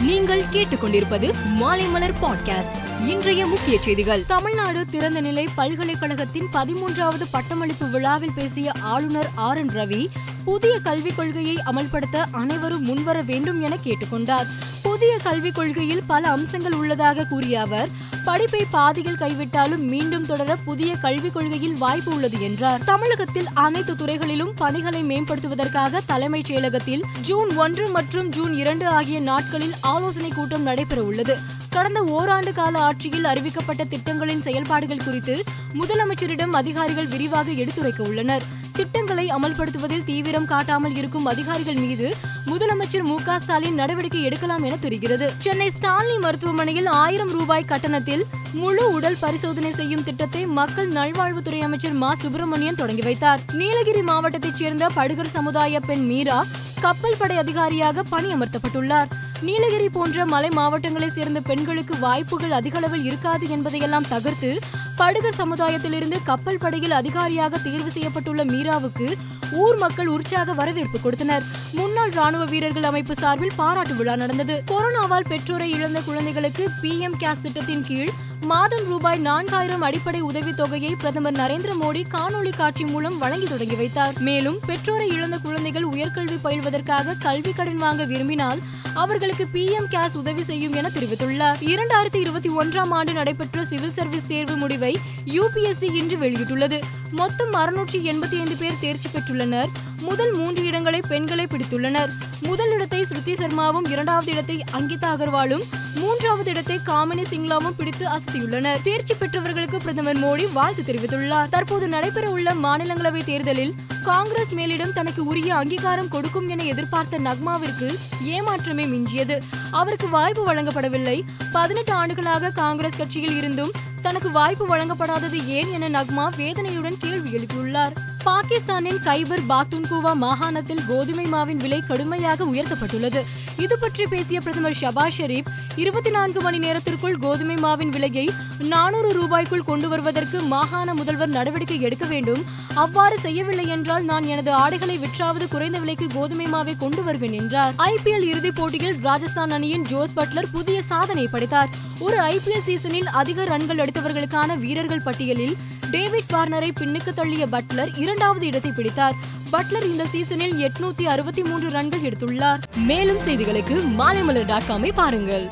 நீங்கள் கேட்டுக்கொண்டிருப்பது மாலைமலர் பாட்காஸ்ட் இன்றைய முக்கிய செய்திகள். தமிழ்நாடு திறந்தநிலை பல்கலைக்கழகத்தின் பதிமூன்றாவது பட்டமளிப்பு விழாவில் பேசிய ஆளுநர் ஆர் என் ரவி புதிய கல்விக் கொள்கையை அமல்படுத்த அனைவரும் முன்வர வேண்டும் என கேட்டுக்கொண்டார். புதிய கல்விக் கொள்கையில் பல அம்சங்கள் உள்ளதாக கூறிய அவர் படிப்பை பாதியில் கைவிட்டாலும் மீண்டும் தொடர புதிய கல்விக் கொள்கையில் வாய்ப்பு உள்ளது என்றார். தமிழகத்தில் அனைத்து துறைகளிலும் பணிகளை மேம்படுத்துவதற்காக தலைமைச் செயலகத்தில் ஜூன் ஒன்று மற்றும் ஜூன் இரண்டு ஆகிய நாட்களில் ஆலோசனை கூட்டம் நடைபெற உள்ளது. கடந்த ஓராண்டு கால ஆட்சியில் அறிவிக்கப்பட்ட திட்டங்களின் செயல்பாடுகள் குறித்து முதலமைச்சரிடம் அதிகாரிகள் விரிவாக எடுத்துரைக்க உள்ளனர். திட்டங்கள் அமல்படுத்துவதில் தீவிரம் காட்டாமல் இருக்கும் அதிகாரிகள் மீது முதலமைச்சர் மு க ஸ்டாலின் நடவடிக்கை எடுக்கலாம் என தெரிகிறது. சென்னை ஸ்டான்லி மருத்துவமனையில் ஆயிரம் ரூபாய் கட்டணத்தில் முழு உடல் பரிசோதனை செய்யும் திட்டத்தை மக்கள் நல்வாழ்வுத்துறை அமைச்சர் மா. சுப்பிரமணியன் தொடங்கி வைத்தார். நீலகிரி மாவட்டத்தைச் சேர்ந்த படுகர் சமுதாய பெண் மீரா கப்பல் படை அதிகாரியாக பணியமர்த்தப்பட்டுள்ளார். நீலகிரி போன்ற மலை மாவட்டங்களைச் சேர்ந்த பெண்களுக்கு வாய்ப்புகள் அதிகளவில் இருக்காது என்பதையெல்லாம் தகர்த்து படுக சமுதாயத்திலிருந்து கப்பல் படையில் அதிகாரியாக தேர்வு செய்யப்பட்டுள்ள மீராவுக்கு ஊர் மக்கள் உற்சாக வரவேற்பு கொடுத்தனர். முன்னாள் ராணுவ வீரர்கள் அமைப்பு சார்பில் பாராட்டு விழா நடந்தது. கொரோனாவால் பெற்றோரை இழந்த குழந்தைகளுக்கு பி எம் கேஸ் திட்டத்தின் கீழ் மாதம் ரூபாய் நான்காயிரம் அடிப்படை உதவித் தொகையை பிரதமர் நரேந்திர மோடி காணொலி காட்சி மூலம் வழங்கி தொடங்கி வைத்தார். மேலும் பெற்றோரை இழந்த குழந்தைகள் உயர்கல்வி பயில்வதற்காக கல்வி கடன் வாங்க விரும்பினால் அவர்களுக்கு பி எம் கேஸ் உதவி செய்யும் என தெரிவித்துள்ளார். இரண்டாயிரத்தி இருபத்தி ஒன்றாம் ஆண்டு நடைபெற்ற சிவில் சர்வீஸ் தேர்வு முடிவை யூபிஎஸ்சி இன்று வெளியிட்டுள்ளது. மொத்தம் அறுநூற்றி எண்பத்தி ஐந்து பேர் தேர்ச்சி பெற்றுள்ளனர். முதல் மூன்று இடங்களை பெண்களே பிடித்துள்ளனர். முதல் இடத்தை ஸ்ருதி சர்மாவும் இரண்டாவது இடத்தை அங்கிதா அகர்வாலும் மூன்றாவது இடத்தை காமினி சிங்லாவும் பிடித்து அசத்தியுள்ளனர். தேர்ச்சி பெற்றவர்களுக்கு பிரதமர் மோடி வாழ்த்து தெரிவித்துள்ளார். தற்போது நடைபெற உள்ள மாநிலங்களவை தேர்தலில் காங்கிரஸ் மேலிடம் தனக்கு உரிய அங்கீகாரம் கொடுக்கும் என எதிர்பார்த்த நக்மாவிற்கு ஏமாற்றமே மிஞ்சியது. அவருக்கு வாய்ப்பு வழங்கப்படவில்லை. பதினெட்டு ஆண்டுகளாக காங்கிரஸ் கட்சியில் இருந்தும் தனக்கு வாய்ப்பு வழங்கப்படாதது ஏன் என நக்மா வேதனையுடன் கேள்வி எழுப்பியுள்ளார். பாகிஸ்தானின் கைபர் பாக்துன்குவா மாகாணத்தில் கோதுமை மாவின் விலை கடுமையாக உயர்த்தப்பட்டுள்ளது. இது பற்றி பேசிய பிரதமர் ஷபாஸ் ஷெரீப் இருபத்தி நான்கு மணி நேரத்திற்குள் கோதுமை மாவின் விலையை நானூறு ரூபாய்க்குள் கொண்டு வருவதற்கு மாகாண முதல்வர் நடவடிக்கை எடுக்க வேண்டும். அவ்வாறு செய்யவில்லை என்றால் நான் எனது ஆடைகளை விற்றாவது குறைந்த விலைக்கு கோதுமை மாவை கொண்டு வருவேன் என்றார். ஐபிஎல் இறுதிப் போட்டியில் ராஜஸ்தான் அணியின் ஜோஸ் பட்லர் புதிய சாதனை படைத்தார். ஒரு ஐபிஎல் சீசனில் அதிக ரன்கள் எடுத்தவர்களுக்கான வீரர்கள் பட்டியலில் டேவிட் வார்னரை பின்னுக்கு தள்ளிய பட்லர் இரண்டாவது இடத்தை பிடித்தார். பட்லர் இந்த சீசனில் எட்நூத்தி அறுபத்தி மூன்று ரன்கள் எடுத்துள்ளார். மேலும் செய்திகளுக்கு மாலைமலர் டாட் காமை பாருங்கள்.